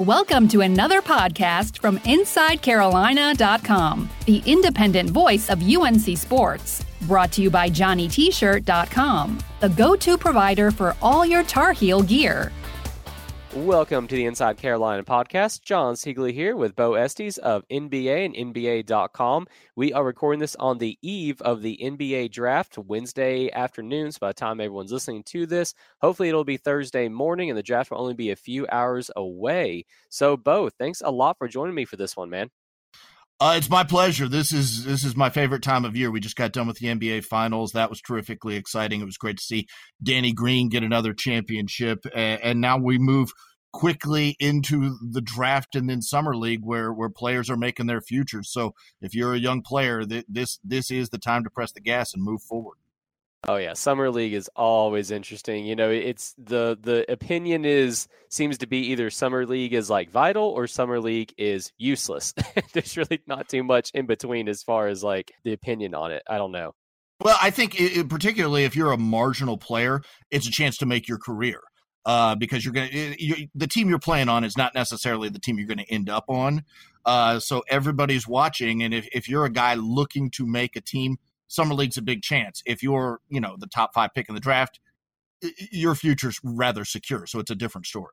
Welcome to another podcast from InsideCarolina.com, the independent voice of UNC Sports. Brought to you by JohnnyT-shirt.com, the go-to provider for all your Tar Heel gear. Welcome to the Inside Carolina podcast. Jon Seiglie here with Beau Estes of NBA and NBA.com. We are recording this on the eve of the NBA draft, Wednesday afternoons. By the time everyone's listening to this, hopefully it'll be Thursday morning and the draft will only be a few hours away. So, Beau, thanks a lot for joining me for this one, man. Uh, it's my pleasure. This is this is my favorite time of year. We just got done with the NBA Finals. That was terrifically exciting. It was great to see Danny Green get another championship, and, and now we move quickly into the draft and then summer league where where players are making their futures. So if you're a young player, th- this this is the time to press the gas and move forward. Oh yeah, summer league is always interesting. You know, it's the the opinion is seems to be either summer league is like vital or summer league is useless. There's really not too much in between as far as like the opinion on it. I don't know. Well, I think it, particularly if you're a marginal player, it's a chance to make your career. Uh, because you're going to the team you're playing on is not necessarily the team you're going to end up on. Uh, so everybody's watching, and if, if you're a guy looking to make a team summer league's a big chance. If you're, you know, the top five pick in the draft, your future's rather secure. So it's a different story.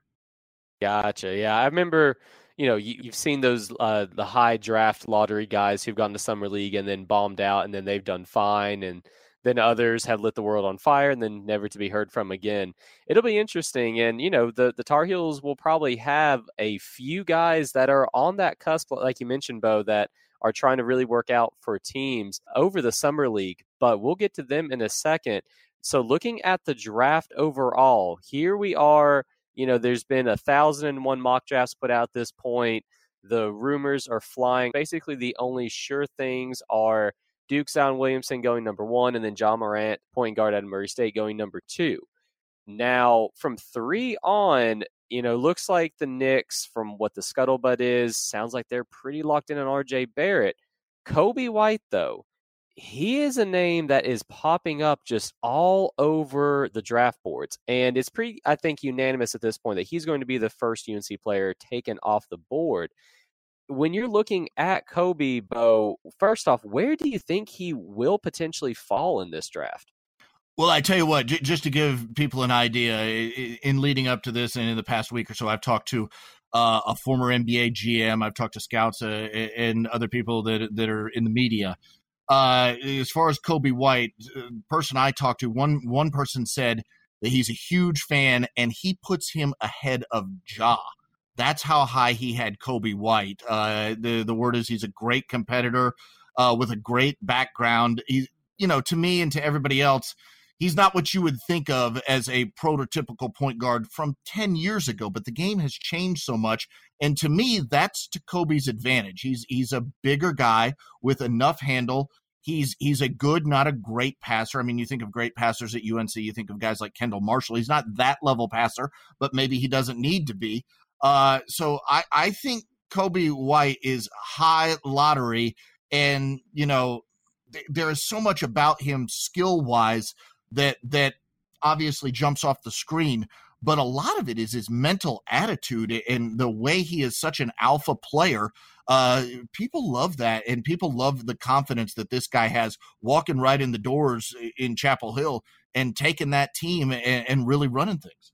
Gotcha. Yeah, I remember. You know, you, have seen those uh, the high draft lottery guys who've gone to summer league and then bombed out, and then they've done fine, and then others have lit the world on fire and then never to be heard from again. It'll be interesting, and you know, the the Tar Heels will probably have a few guys that are on that cusp, like you mentioned, Beau, that are trying to really work out for teams over the summer league, but we'll get to them in a second. So looking at the draft overall, here we are. You know, there's been a thousand and one mock drafts put out this point. The rumors are flying. Basically, the only sure things are Duke Zion Williamson going number one, and then Ja Morant, point guard at Murray State, going number two. Now, from three on, you know, looks like the Knicks, from what the scuttlebutt is, sounds like they're pretty locked in on RJ Barrett. Coby White, though, he is a name that is popping up just all over the draft boards. And it's pretty, I think, unanimous at this point that he's going to be the first UNC player taken off the board. When you're looking at Coby, Beau, first off, where do you think he will potentially fall in this draft? Well, I tell you what, j- just to give people an idea, in leading up to this and in the past week or so, I've talked to uh, a former NBA GM, I've talked to scouts uh, and other people that that are in the media. Uh, as far as Coby White, uh, person I talked to, one one person said that he's a huge fan and he puts him ahead of Ja. That's how high he had Coby White. Uh, the the word is he's a great competitor uh, with a great background. He, you know, to me and to everybody else he's not what you would think of as a prototypical point guard from 10 years ago but the game has changed so much and to me that's to Coby's advantage. He's he's a bigger guy with enough handle. He's he's a good not a great passer. I mean you think of great passers at UNC you think of guys like Kendall Marshall. He's not that level passer but maybe he doesn't need to be. Uh, so i i think Coby White is high lottery and you know there is so much about him skill wise that that obviously jumps off the screen but a lot of it is his mental attitude and the way he is such an alpha player. Uh, people love that, and people love the confidence that this guy has walking right in the doors in Chapel Hill and taking that team and, and really running things.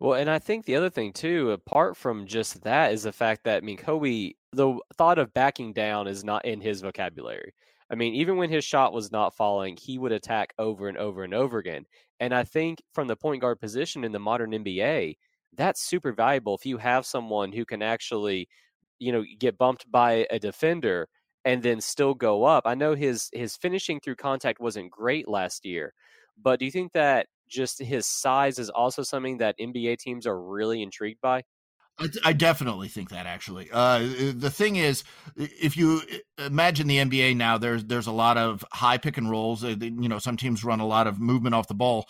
Well, and I think the other thing too, apart from just that, is the fact that I mean, Coby, the thought of backing down is not in his vocabulary. I mean, even when his shot was not falling, he would attack over and over and over again. And I think from the point guard position in the modern NBA, that's super valuable if you have someone who can actually, you know, get bumped by a defender and then still go up. I know his his finishing through contact wasn't great last year, but do you think that just his size is also something that NBA teams are really intrigued by? I, I definitely think that actually. Uh, the thing is, if you imagine the NBA now, there's there's a lot of high pick and rolls. Uh, you know, some teams run a lot of movement off the ball.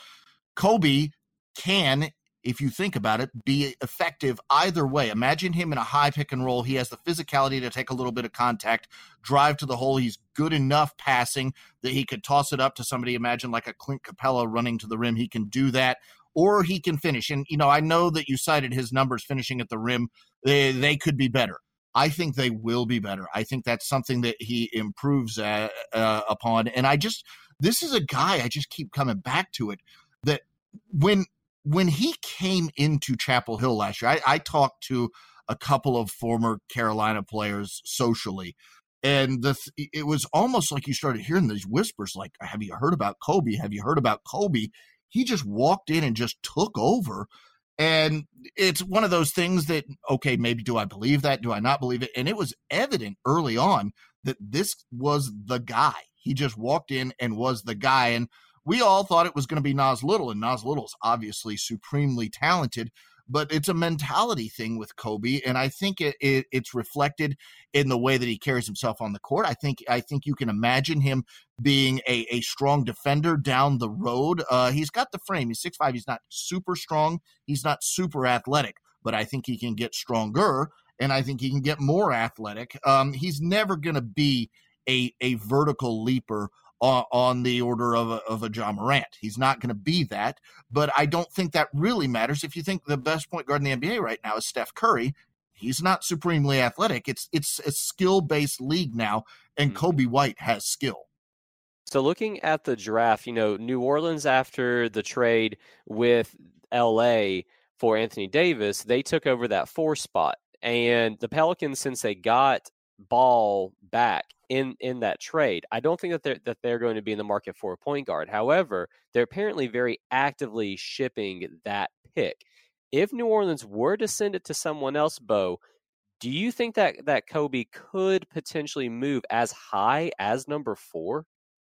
Coby can, if you think about it, be effective either way. Imagine him in a high pick and roll. He has the physicality to take a little bit of contact, drive to the hole. He's good enough passing that he could toss it up to somebody. Imagine like a Clint Capela running to the rim. He can do that or he can finish. And, you know, I know that you cited his numbers finishing at the rim. They, they could be better. I think they will be better. I think that's something that he improves uh, uh, upon. And I just, this is a guy, I just keep coming back to it, that when when he came into Chapel Hill last year, I, I talked to a couple of former Carolina players socially and the it was almost like you started hearing these whispers like have you heard about Coby have you heard about Coby he just walked in and just took over. And it's one of those things that okay maybe do i believe that? Do i not believe it? And it was evident early on that this was the guy. He just walked in and was the guy. And we all thought it was going to be Nas Little, and Nas Little is obviously supremely talented but it's a mentality thing with Coby, and I think it, it, it's reflected in the way that he carries himself on the court. I think I think you can imagine him being a, a strong defender down the road. Uh, he's got the frame. He's six five. He's not super strong. He's not super athletic, but I think he can get stronger, and I think he can get more athletic. Um, he's never going to be a a vertical leaper on, on the order of a, of a Ja Morant. He's not going to be that, but I don't think that really matters. If you think the best point guard in the NBA right now is Steph Curry, he's not supremely athletic. It's it's a skill based league now, and mm-hmm. Coby White has skill. So looking at the draft, you know, New Orleans after the trade with LA for Anthony Davis, they took over that four spot. And the Pelicans, since they got ball back in in that trade. I don't think that they're that they're going to be in the market for a point guard. However, they're apparently very actively shipping that pick. If New Orleans were to send it to someone else, Beau, do you think that that Coby could potentially move as high as number four?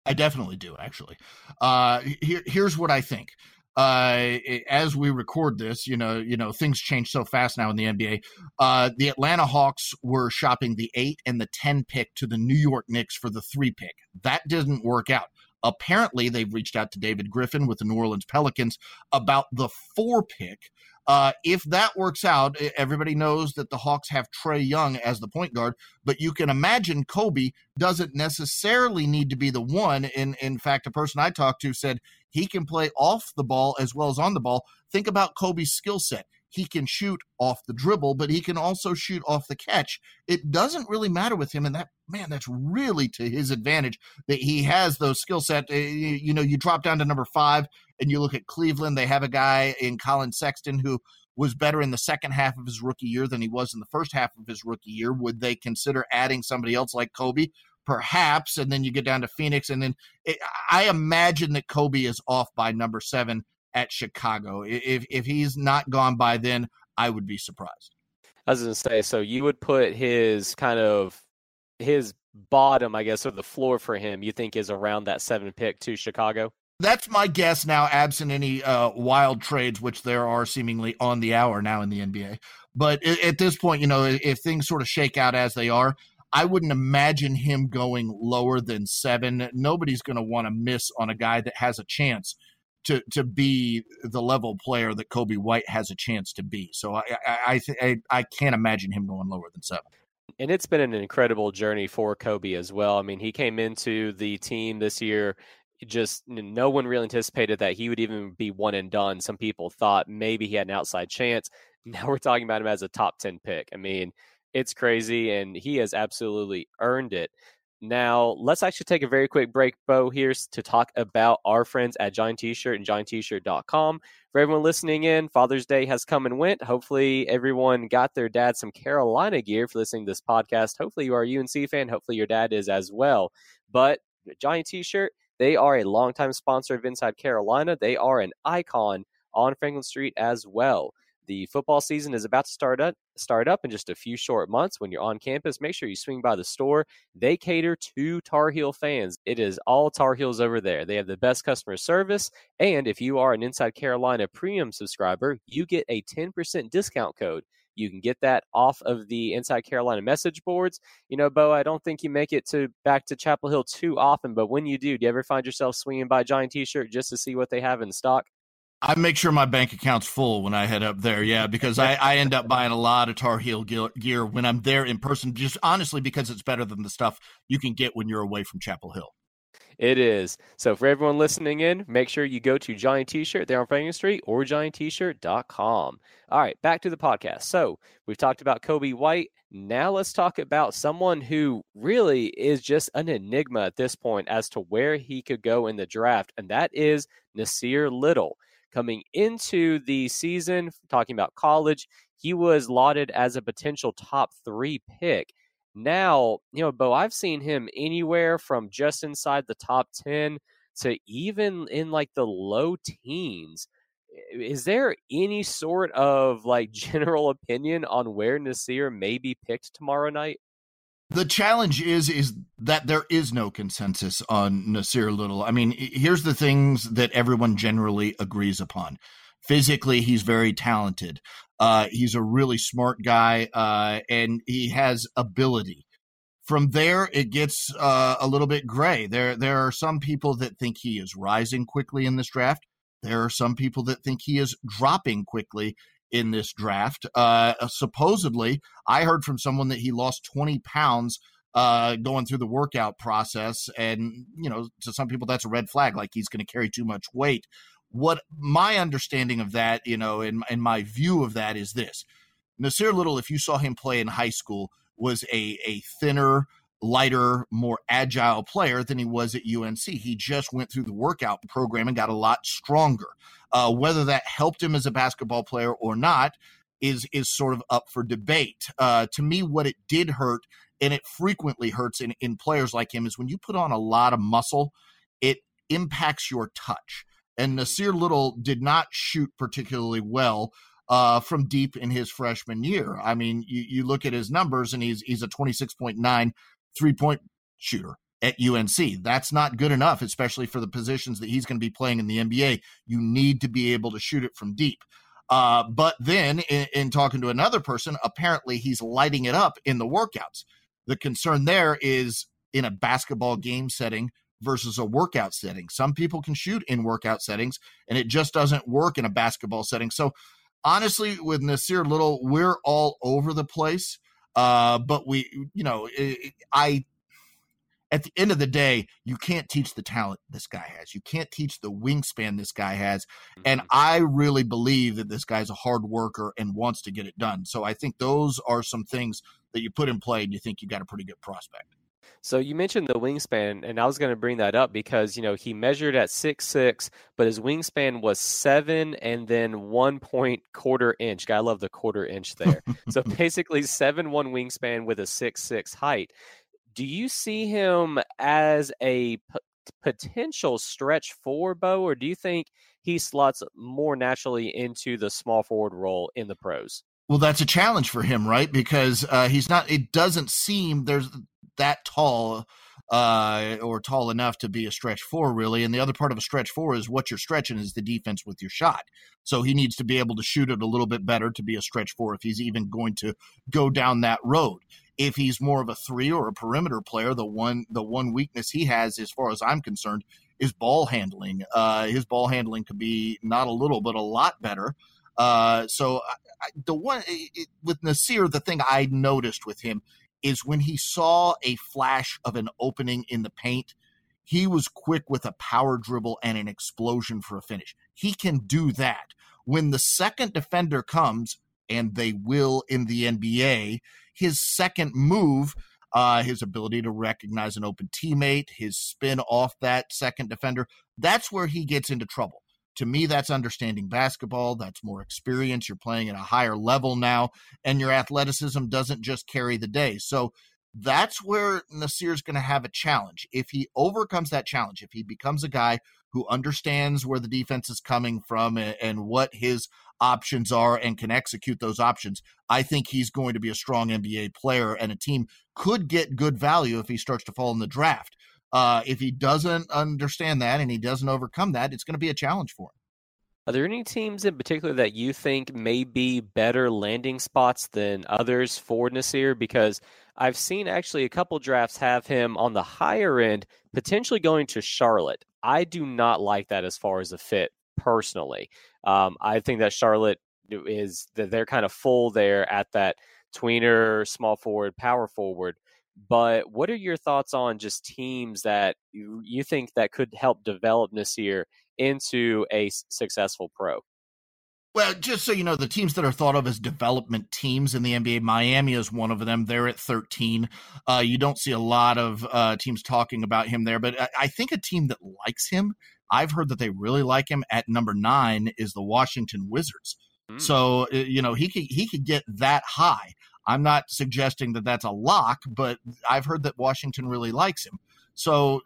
I definitely do, actually. Uh, here, here's what I think uh, as we record this, you know, you know, things change so fast now in the NBA. Uh, the Atlanta Hawks were shopping the eight and the ten pick to the New York Knicks for the three pick. That didn't work out. Apparently, they've reached out to David Griffin with the New Orleans Pelicans about the four pick. Uh, if that works out, everybody knows that the Hawks have Trae Young as the point guard, but you can imagine Coby doesn't necessarily need to be the one. In in fact, a person I talked to said he can play off the ball as well as on the ball. Think about Coby's skill set. He can shoot off the dribble, but he can also shoot off the catch. It doesn't really matter with him, and that man, that's really to his advantage that he has those skill set. Eh, you know, you drop down to number five, and you look at Cleveland. They have a guy in Collin Sexton who was better in the second half of his rookie year than he was in the first half of his rookie year. Would they consider adding somebody else like Coby? perhaps, and then you get down to Phoenix, and then it, I imagine that Coby is off by number seven at Chicago. If if he's not gone by then, I would be surprised. I was gonna say, so you would put his kind of his bottom, I guess, or the floor for him. You think is around that seven pick to Chicago? That's my guess now, absent any uh, wild trades, which there are seemingly on the hour now in the NBA. But at this point, you know, if things sort of shake out as they are, I wouldn't imagine him going lower than seven. Nobody's going to want to miss on a guy that has a chance to to be the level player that Coby White has a chance to be. So I I I, I can't imagine him going lower than seven. And it's been an incredible journey for Coby as well. I mean, he came into the team this year just no one really anticipated that he would even be one and done. Some people thought maybe he had an outside chance. Now we're talking about him as a top 10 pick. I mean, it's crazy, and he has absolutely earned it. Now, let's actually take a very quick break, Beau, here to talk about our friends at Johnny T-Shirt and JohnnyT-Shirt.com. For everyone listening in, Father's Day has come and went. Hopefully, everyone got their dad some Carolina gear for listening to this podcast. Hopefully, you are a UNC fan. Hopefully, your dad is as well. But Johnny T-Shirt, they are a longtime sponsor of Inside Carolina. They are an icon on Franklin Street as well. The football season is about to start up, start up in just a few short months. When you're on campus, make sure you swing by the store. They cater to Tar Heel fans. It is all Tar Heels over there. They have the best customer service. And if you are an Inside Carolina premium subscriber, you get a 10% discount code. You can get that off of the Inside Carolina message boards. You know, Beau, I don't think you make it to back to Chapel Hill too often, but when you do, do you ever find yourself swinging by Johnny T-shirt just to see what they have in stock? I make sure my bank account's full when I head up there. Yeah, because I, I end up buying a lot of Tar Heel gear when I'm there in person, just honestly because it's better than the stuff you can get when you're away from Chapel Hill. It is. So for everyone listening in, make sure you go to Johnny T-shirt there on Franklin Street or johnnyt-shirt.com. All right, back to the podcast. So we've talked about Coby White. Now let's talk about someone who really is just an enigma at this point as to where he could go in the draft, and that is Nassir Little. Coming into the season, talking about college, he was lauded as a potential top three pick. Now, you know, Beau, I've seen him anywhere from just inside the top 10 to even in like the low teens. Is there any sort of like general opinion on where Nassir may be picked tomorrow night? The challenge is is that there is no consensus on Nassir Little. I mean, here's the things that everyone generally agrees upon. Physically, he's very talented. Uh, he's a really smart guy, uh, and he has ability. From there, it gets uh, a little bit gray. There, there are some people that think he is rising quickly in this draft. There are some people that think he is dropping quickly in this draft. Uh, supposedly, I heard from someone that he lost 20 pounds uh, going through the workout process. And, you know, to some people, that's a red flag, like he's going to carry too much weight what my understanding of that, you know, and, and my view of that is this. Nassir Little, if you saw him play in high school, was a, a thinner, lighter, more agile player than he was at UNC. He just went through the workout program and got a lot stronger. Uh, whether that helped him as a basketball player or not is is sort of up for debate. Uh, to me, what it did hurt, and it frequently hurts in, in players like him, is when you put on a lot of muscle, it impacts your touch and Nassir Little did not shoot particularly well uh, from deep in his freshman year. I mean, you, you look at his numbers, and he's he's a 26.9 three point shooter at UNC. That's not good enough, especially for the positions that he's going to be playing in the NBA. You need to be able to shoot it from deep. Uh, but then, in, in talking to another person, apparently he's lighting it up in the workouts. The concern there is in a basketball game setting versus a workout setting. Some people can shoot in workout settings, and it just doesn't work in a basketball setting. So, honestly, with Nassir Little, we're all over the place. Uh, but we, you know, I, at the end of the day, you can't teach the talent this guy has. You can't teach the wingspan this guy has. And mm-hmm. I really believe that this guy's a hard worker and wants to get it done. So I think those are some things that you put in play and you think you got a pretty good prospect. So you mentioned the wingspan, and I was going to bring that up because you know he measured at six six, but his wingspan was seven and then one point quarter inch. I love the quarter inch there. so basically seven one wingspan with a six six height. Do you see him as a p- potential stretch four Beau, or do you think he slots more naturally into the small forward role in the pros? Well, that's a challenge for him, right? Because uh, he's not. It doesn't seem there's that tall uh, or tall enough to be a stretch four, really. And the other part of a stretch four is what you're stretching is the defense with your shot. So he needs to be able to shoot it a little bit better to be a stretch four if he's even going to go down that road. If he's more of a three or a perimeter player, the one the one weakness he has, as far as I'm concerned, is ball handling. Uh, his ball handling could be not a little, but a lot better. Uh, so I, the one it, with Nassir, the thing I noticed with him is when he saw a flash of an opening in the paint, he was quick with a power dribble and an explosion for a finish. He can do that. When the second defender comes, and they will in the NBA, his second move, uh, his ability to recognize an open teammate, his spin off that second defender, that's where he gets into trouble to me, that's understanding basketball. That's more experience. You're playing at a higher level now, and your athleticism doesn't just carry the day. So that's where Nassir's going to have a challenge. If he overcomes that challenge, if he becomes a guy who understands where the defense is coming from and, and what his options are and can execute those options, I think he's going to be a strong NBA player, and a team could get good value if he starts to fall in the draft. Uh, if he doesn't understand that and he doesn't overcome that, it's going to be a challenge for him. Are there any teams in particular that you think may be better landing spots than others for Nassir? Because I've seen actually a couple drafts have him on the higher end, potentially going to Charlotte. I do not like that as far as a fit personally. Um, I think that Charlotte is that they're kind of full there at that tweener, small forward, power forward But what are your thoughts on just teams that you, you think that could help develop Nassir into a successful pro? Well, just so you know, the teams that are thought of as development teams in the NBA, Miami is one of them. They're at 13. Uh, you don't see a lot of uh, teams talking about him there, but I think a team that likes him, I've heard that they really like him at number nine, is the Washington Wizards. Mm. So uh, you know he could he could get that high. I'm not suggesting that that's a lock, but I've heard that Washington really likes him. So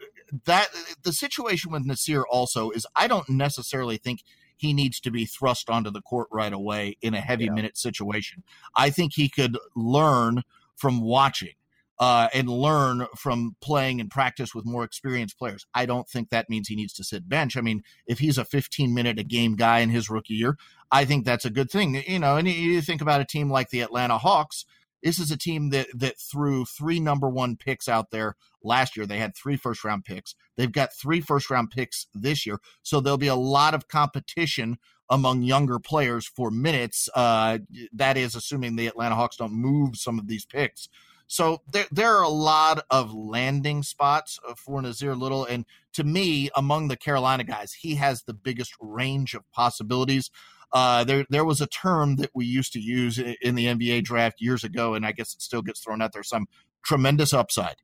that the situation with Nassir also is I don't necessarily think he needs to be thrust onto the court right away in a heavy yeah. minute situation. I think he could learn from watching uh, and learn from playing and practice with more experienced players. I don't think that means he needs to sit bench. I mean, if he's a 15 minute a game guy in his rookie year, I think that's a good thing. You know, and you think about a team like the Atlanta Hawks. This is a team that that threw three number one picks out there last year. They had three first round picks. They've got three first round picks this year. So there'll be a lot of competition among younger players for minutes. Uh, that is assuming the Atlanta Hawks don't move some of these picks. So there, there are a lot of landing spots uh, for Nassir Little. And to me, among the Carolina guys, he has the biggest range of possibilities. Uh, there, there was a term that we used to use in the NBA draft years ago, and I guess it still gets thrown out there. Some tremendous upside.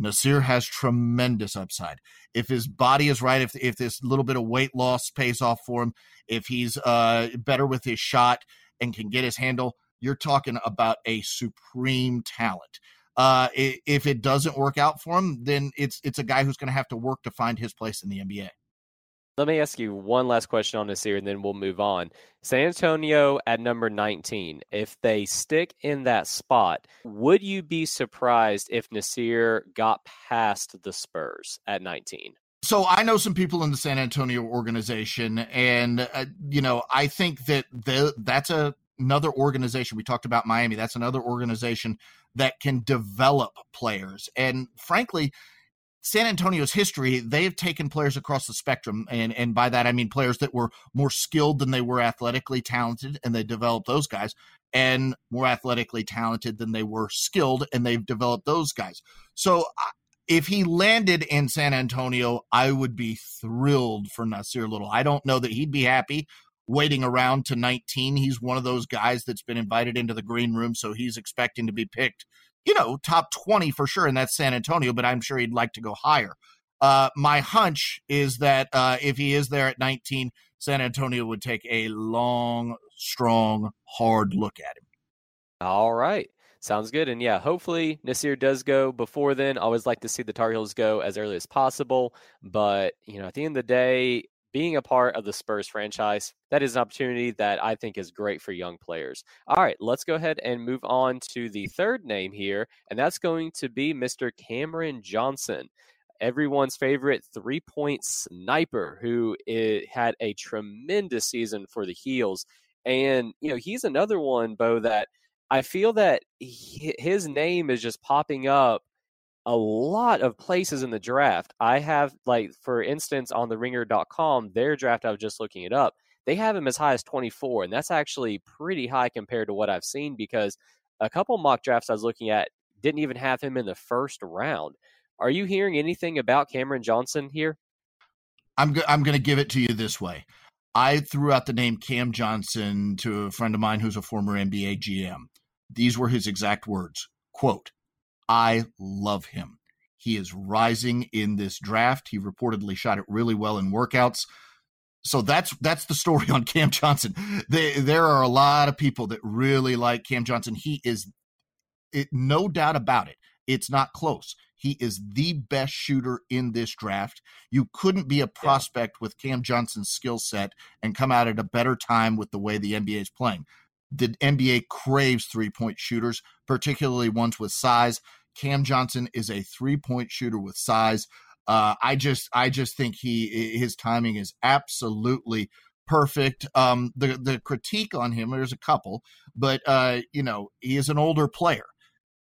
Nassir has tremendous upside. If his body is right, if if this little bit of weight loss pays off for him, if he's uh, better with his shot and can get his handle, you're talking about a supreme talent. Uh, if it doesn't work out for him, then it's it's a guy who's going to have to work to find his place in the NBA. Let me ask you one last question on this here, and then we'll move on. San Antonio at number 19. If they stick in that spot, would you be surprised if Nassir got past the Spurs at 19? So I know some people in the San Antonio organization, and uh, you know I think that the, that's a, another organization. We talked about Miami. That's another organization that can develop players, and frankly, San Antonio's history, they have taken players across the spectrum. And, and by that, I mean players that were more skilled than they were athletically talented, and they developed those guys, and more athletically talented than they were skilled, and they've developed those guys. So if he landed in San Antonio, I would be thrilled for Nassir Little. I don't know that he'd be happy waiting around to 19. He's one of those guys that's been invited into the green room, so he's expecting to be picked you know, top 20 for sure, and that's San Antonio, but I'm sure he'd like to go higher. Uh, my hunch is that uh, if he is there at 19, San Antonio would take a long, strong, hard look at him. All right. Sounds good. And yeah, hopefully Nassir does go before then. Always like to see the Tar Heels go as early as possible. But, you know, at the end of the day, being a part of the Spurs franchise, that is an opportunity that I think is great for young players. All right, let's go ahead and move on to the third name here, and that's going to be Mr. Cameron Johnson. Everyone's favorite three point sniper who had a tremendous season for the Heels. And, you know, he's another one, Beau, that I feel that his name is just popping up a lot of places in the draft. I have, like, for instance, on the ringer.com, their draft, I was just looking it up. They have him as high as 24, and that's actually pretty high compared to what I've seen because a couple mock drafts I was looking at didn't even have him in the first round. Are you hearing anything about Cameron Johnson here? I'm go- I'm going to give it to you this way. I threw out the name Cam Johnson to a friend of mine who's a former NBA GM. These were his exact words. Quote, I love him. He is rising in this draft. He reportedly shot it really well in workouts. So that's that's the story on Cam Johnson. They, there are a lot of people that really like Cam Johnson. He is it, no doubt about it. It's not close. He is the best shooter in this draft. You couldn't be a prospect with Cam Johnson's skill set and come out at a better time with the way the NBA is playing the NBA craves three point shooters, particularly ones with size. Cam Johnson is a three point shooter with size. Uh, I just, I just think he, his timing is absolutely perfect. Um, the the critique on him, there's a couple, but uh, you know, he is an older player.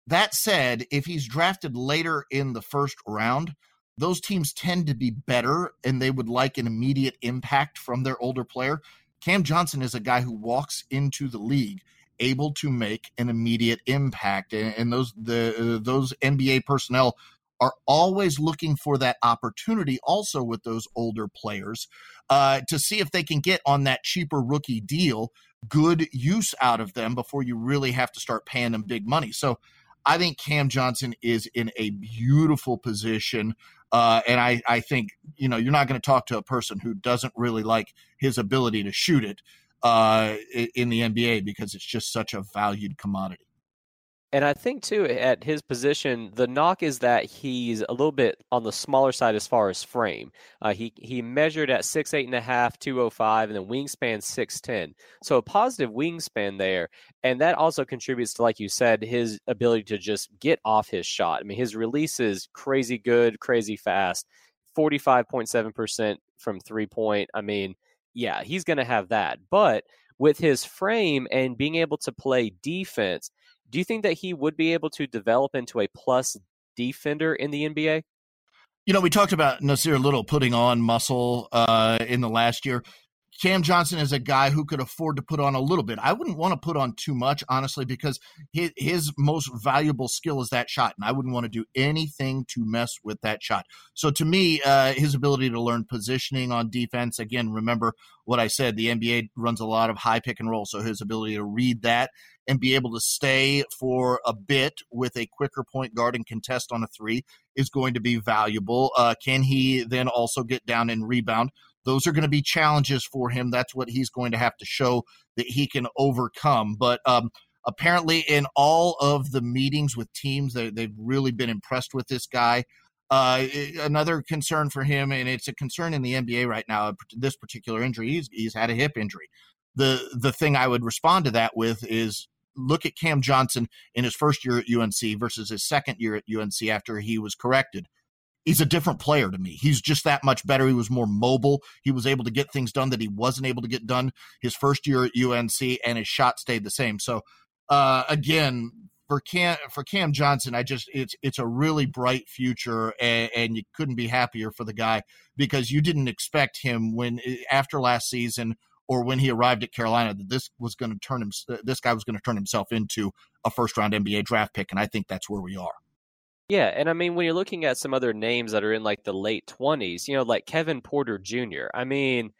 That said, if he's drafted later in the first round, those teams tend to be better and they would like an immediate impact from their older player. Cam Johnson is a guy who walks into the league able to make an immediate impact. And, and those the those NBA personnel are always looking for that opportunity also with those older players uh, to see if they can get on that cheaper rookie deal good use out of them before you really have to start paying them big money. So I think Cam Johnson is in a beautiful position. Uh, and I, I think, you know, you're not going to talk to a person who doesn't really like his ability to shoot it uh, in the NBA because it's just such a valued commodity. And I think too, at his position, the knock is that he's a little bit on the smaller side as far as frame. Uh, he he measured at six eight and a half, two oh five, and then wingspan six ten. So a positive wingspan there, and that also contributes to, like you said, his ability to just get off his shot. I mean, his release is crazy good, crazy fast, forty five point seven percent from three point. I mean, yeah, he's going to have that, but with his frame and being able to play defense do you think that he would be able to develop into a plus defender in the NBA? You know, we talked about Nassir Little putting on muscle uh, in the last year. Cam Johnson is a guy who could afford to put on a little bit. I wouldn't want to put on too much, honestly, because his, his most valuable skill is that shot, and I wouldn't want to do anything to mess with that shot. So, to me, uh, his ability to learn positioning on defense, again, remember what I said, the NBA runs a lot of high pick and roll, so his ability to read that and be able to stay for a bit with a quicker point guard and contest on a three is going to be valuable. Uh, can he then also get down and rebound? Those are going to be challenges for him. That's what he's going to have to show that he can overcome. But um, apparently, in all of the meetings with teams, they, they've really been impressed with this guy. Uh, another concern for him, and it's a concern in the NBA right now. This particular injury, he's, he's had a hip injury. The the thing I would respond to that with is look at Cam Johnson in his first year at UNC versus his second year at UNC after he was corrected. He's a different player to me. He's just that much better. He was more mobile. He was able to get things done that he wasn't able to get done his first year at UNC, and his shot stayed the same. So, uh, again, for Cam for Cam Johnson, I just it's it's a really bright future, and, and, you couldn't be happier for the guy because you didn't expect him when after last season or when he arrived at Carolina that this was going to turn him this guy was going to turn himself into a first round NBA draft pick and I think that's where we are. Yeah, and I mean when you're looking at some other names that are in like the late 20s, you know, like Kevin Porter Jr. I mean,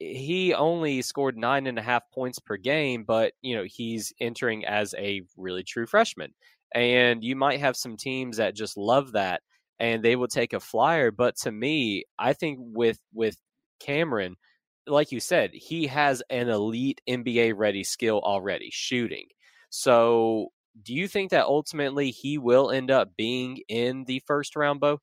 he only scored nine and a half points per game, but you know he's entering as a really true freshman, and you might have some teams that just love that and they will take a flyer. But to me, I think with with Cameron, like you said, he has an elite NBA ready skill already, shooting. So, do you think that ultimately he will end up being in the first round, Beau?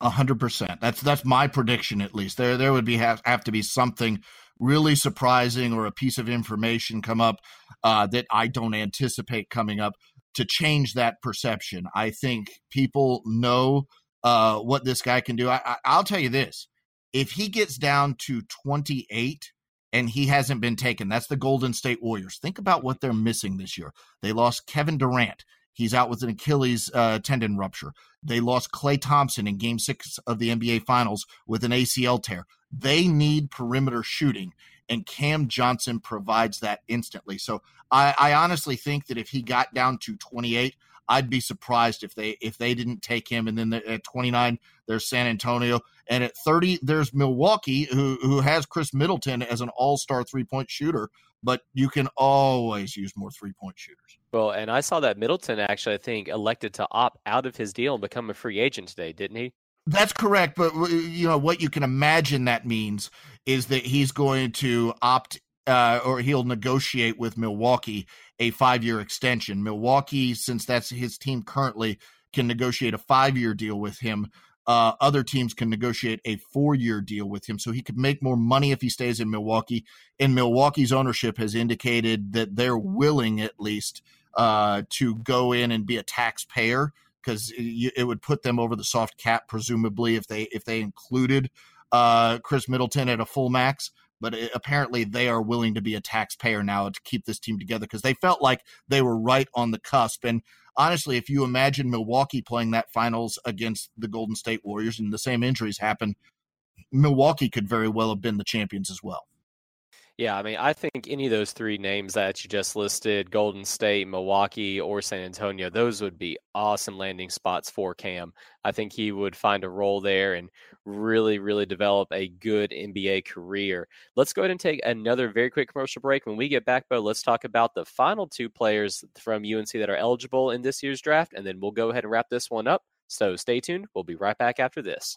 A hundred percent. That's that's my prediction. At least there there would be have, have to be something really surprising or a piece of information come up uh, that I don't anticipate coming up to change that perception. I think people know uh, what this guy can do. I, I, I'll tell you this: if he gets down to 28 and he hasn't been taken, that's the Golden State Warriors. Think about what they're missing this year. They lost Kevin Durant. He's out with an Achilles uh, tendon rupture. They lost Klay Thompson in game six of the NBA Finals with an ACL tear. They need perimeter shooting, and Cam Johnson provides that instantly. So I, I honestly think that if he got down to 28, I'd be surprised if they if they didn't take him. And then at 29, there's San Antonio, and at 30, there's Milwaukee, who who has Khris Middleton as an All Star three point shooter. But you can always use more three point shooters. Well, and I saw that Middleton actually, I think, elected to opt out of his deal and become a free agent today, didn't he? That's correct, but you know what you can imagine that means is that he's going to opt uh, or he'll negotiate with Milwaukee a five year extension. Milwaukee, since that's his team currently, can negotiate a five year deal with him. Uh, other teams can negotiate a four year deal with him. So he could make more money if he stays in Milwaukee. And Milwaukee's ownership has indicated that they're willing, at least, uh, to go in and be a taxpayer because it, would put them over the soft cap, presumably, if they if they included uh, Khris Middleton at a full max but it, apparently they are willing to be a taxpayer now to keep this team together because they felt like they were right on the cusp. And honestly, if you imagine Milwaukee playing that finals against the Golden State Warriors and the same injuries happen, Milwaukee could very well have been the champions as well. Yeah, I mean, I think any of those three names that you just listed Golden State, Milwaukee, or San Antonio those would be awesome landing spots for Cam. I think he would find a role there and really, really develop a good NBA career. Let's go ahead and take another very quick commercial break. When we get back, Beau, let's talk about the final two players from UNC that are eligible in this year's draft, and then we'll go ahead and wrap this one up. So stay tuned. We'll be right back after this.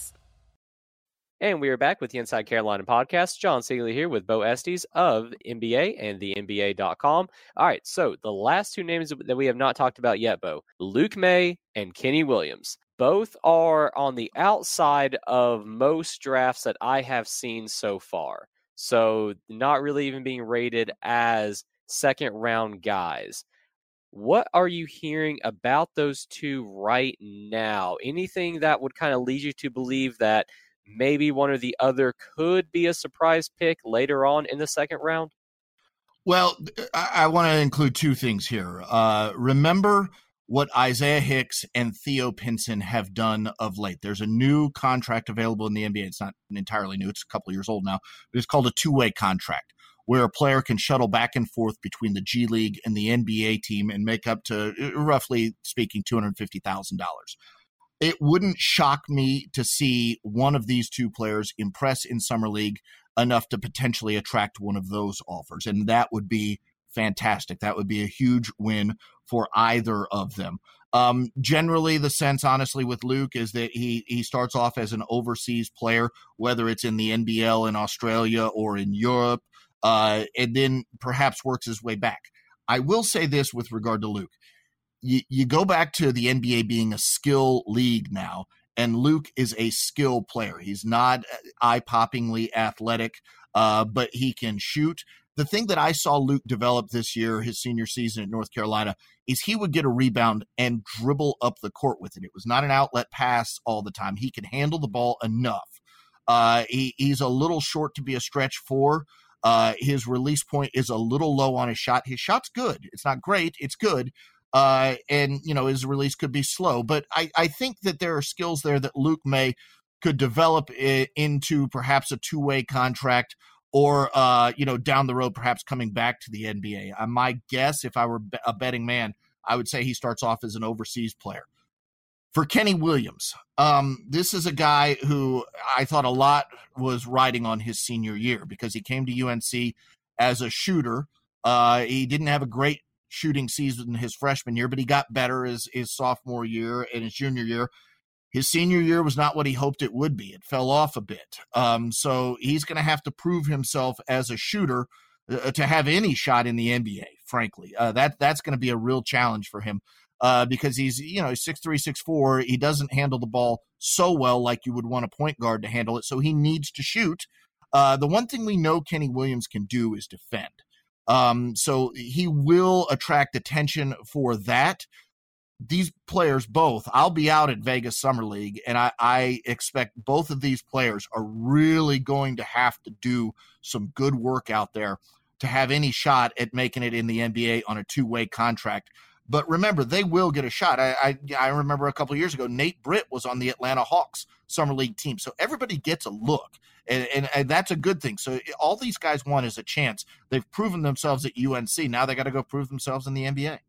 And we are back with the Inside Carolina podcast. Jon Seiglie here with Beau Estes of NBA and the NBA.com. All right, so the last two names that we have not talked about yet, Beau Luke Maye and Kenny Williams. Both are on the outside of most drafts that I have seen so far. So, not really even being rated as second round guys. What are you hearing about those two right now? Anything that would kind of lead you to believe that maybe one or the other could be a surprise pick later on in the second round? Well, I, I want to include two things here. Uh, remember what Isaiah Hicks and Theo Pinson have done of late. There's a new contract available in the NBA. It's not entirely new, it's a couple years old now, but it's called a two way contract where a player can shuttle back and forth between the G League and the NBA team and make up to, uh, roughly speaking, $250,000 it wouldn't shock me to see one of these two players impress in summer league enough to potentially attract one of those offers and that would be fantastic. That would be a huge win for either of them. Um, generally the sense honestly with luke is that he he starts off as an overseas player whether it's in the nbl in australia or in europe uh, and then perhaps works his way back. I will say this with regard to luke you, you go back to the NBA being a skill league now, and Luke is a skill player. He's not uh, eye poppingly athletic, uh, but he can shoot. The thing that I saw Luke develop this year, his senior season at North Carolina, is he would get a rebound and dribble up the court with it. It was not an outlet pass all the time. He can handle the ball enough. Uh, he, he's a little short to be a stretch four. Uh, his release point is a little low on his shot. His shot's good. It's not great. It's good, uh, and you know his release could be slow. But I, I think that there are skills there that Luke Maye could develop into perhaps a two way contract, or uh, you know down the road perhaps coming back to the NBA. Uh, my guess, if I were a betting man, I would say he starts off as an overseas player. For Kenny Williams, um, this is a guy who I thought a lot was riding on his senior year because he came to UNC as a shooter. Uh, he didn't have a great shooting season his freshman year, but he got better his, his sophomore year and his junior year. His senior year was not what he hoped it would be. It fell off a bit. Um, so he's going to have to prove himself as a shooter uh, to have any shot in the NBA, frankly. Uh, that That's going to be a real challenge for him. Uh, because he's you know six three six four. He doesn't handle the ball so well like you would want a point guard to handle it. So he needs to shoot. Uh, the one thing we know Kenny Williams can do is defend. Um, so he will attract attention for that. These players, both, I'll be out at Vegas Summer League, and I, I expect both of these players are really going to have to do some good work out there to have any shot at making it in the NBA on a two way contract. But remember, they will get a shot. I, I, I remember a couple years ago, Nate Britt was on the Atlanta Hawks summer league team, so everybody gets a look and, and, and that's a good thing. So eh, all these guys want is a chance. They've proven themselves at UNC. Now they got to go prove themselves in the NBA.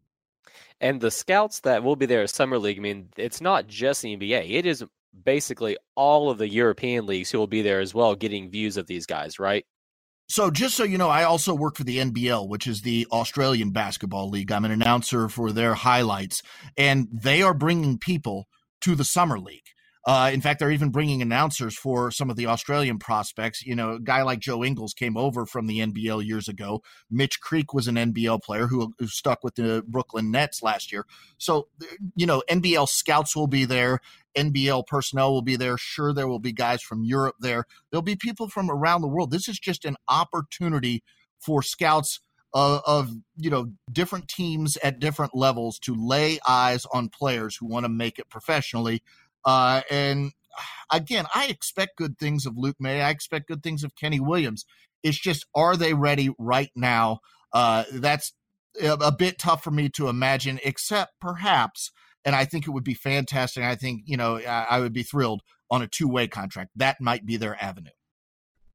And the scouts that will be there at summer league, I mean, it's not just the NBA. It is basically all of the European leagues who will be there as well, getting views of these guys, right? So, just so you know, I also work for the NBL, which is the Australian Basketball League. I'm an announcer for their highlights, and they are bringing people to the Summer League. Uh, in fact, they're even bringing announcers for some of the Australian prospects. You know, a guy like Joe Ingles came over from the NBL years ago. Mitch Creek was an NBL player who, who stuck with the Brooklyn Nets last year. So, you know, NBL scouts will be there. NBL personnel will be there. Sure, there will be guys from Europe there. There'll be people from around the world. This is just an opportunity for scouts of, of, you know different teams at different levels to lay eyes on players who want to make it professionally. Uh, and again, I expect good things of Luke Maye. I expect good things of Kenny Williams. It's just, are they ready right now? Uh, that's a, bit tough for me to imagine, except perhaps, and I think it would be fantastic. I think, you know, I, I would be thrilled on a two way contract. That might be their avenue.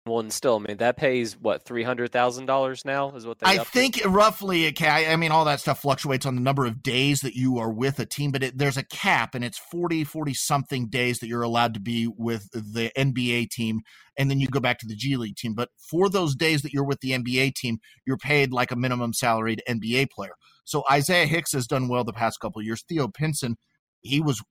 Well, and still, I mean, that pays what three hundred thousand dollars now is what they. I think to? roughly can. I mean, all that stuff fluctuates on the number of days that you are with a team, but it, there's a cap, and it's 40, 40 something days that you're allowed to be with the NBA team, and then you go back to the G League team. But for those days that you're with the NBA team, you're paid like a minimum salaried NBA player. So Isaiah Hicks has done well the past couple of years. Theo Pinson, he was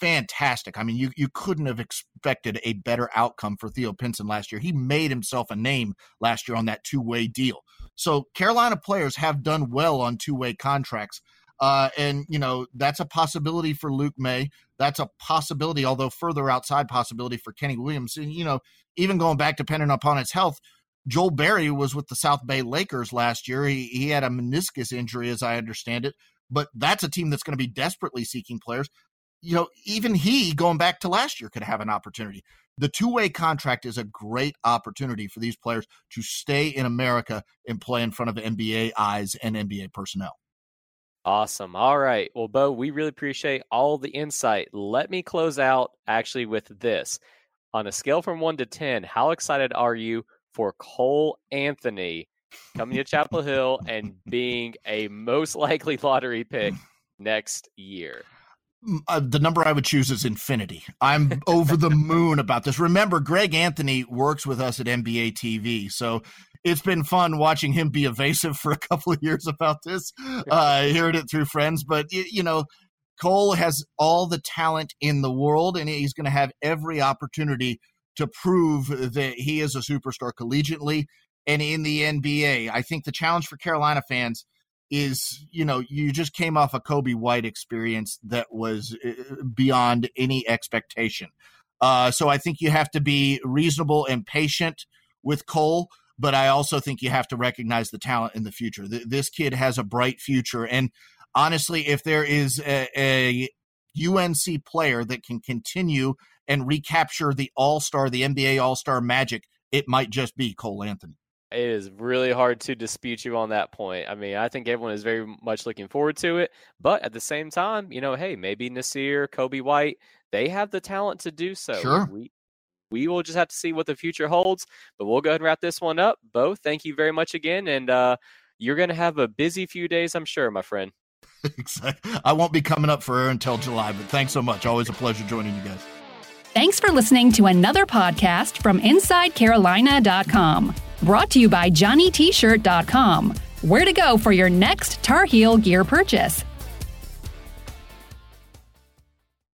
fantastic. I mean, you you couldn't have expected a better outcome for Theo Pinson last year. He made himself a name last year on that two way deal. So Carolina players have done well on two way contracts. Uh, and you know that's a possibility for Luke Maye. That's a possibility, although further outside possibility for Kenny Williams. And you know, even going back depending upon his health, Joel Berry was with the South Bay Lakers last year. He he had a meniscus injury, as I understand it. But that's a team that's going to be desperately seeking players you know, even he going back to last year could have an opportunity. The two way contract is a great opportunity for these players to stay in America and play in front of NBA eyes and NBA personnel. Awesome. All right. Well, Beau, we really appreciate all the insight. Let me close out actually with this. On a scale from one to 10, how excited are you for Cole Anthony coming to Chapel Hill and being a most likely lottery pick next year? Uh, the number I would choose is infinity. I'm over the moon about this. Remember, Greg Anthony works with us at NBA TV, so it's been fun watching him be evasive for a couple of years about this, uh, hearing it through friends. But you know, Cole has all the talent in the world, and he's going to have every opportunity to prove that he is a superstar collegiately and in the NBA. I think the challenge for Carolina fans is you know you just came off a Coby White experience that was uh, beyond any expectation. Uh, so I think you have to be reasonable and patient with Cole, but I also think you have to recognize the talent in the future. this kid has a bright future, and honestly, if there is a, a UNC player that can continue and recapture the All Star, the NBA All Star magic, it might just be Cole Anthony. It is really hard to dispute you on that point. I mean, I think everyone is very much looking forward to it. But at the same time, you know, hey, maybe Nassir, Coby White, they have the talent to do so. Sure. We, we will just have to see what the future holds. But we'll go ahead and wrap this one up. Beau, thank you very much again. And uh, you're going to have a busy few days, I'm sure, my friend. exactly. I won't be coming up for air until July, but thanks so much. Always a pleasure joining you guys. Thanks for listening to another podcast from InsideCarolina.com. Brought to you by JohnnyT-shirt.com. Where to go for your next Tar Heel gear purchase.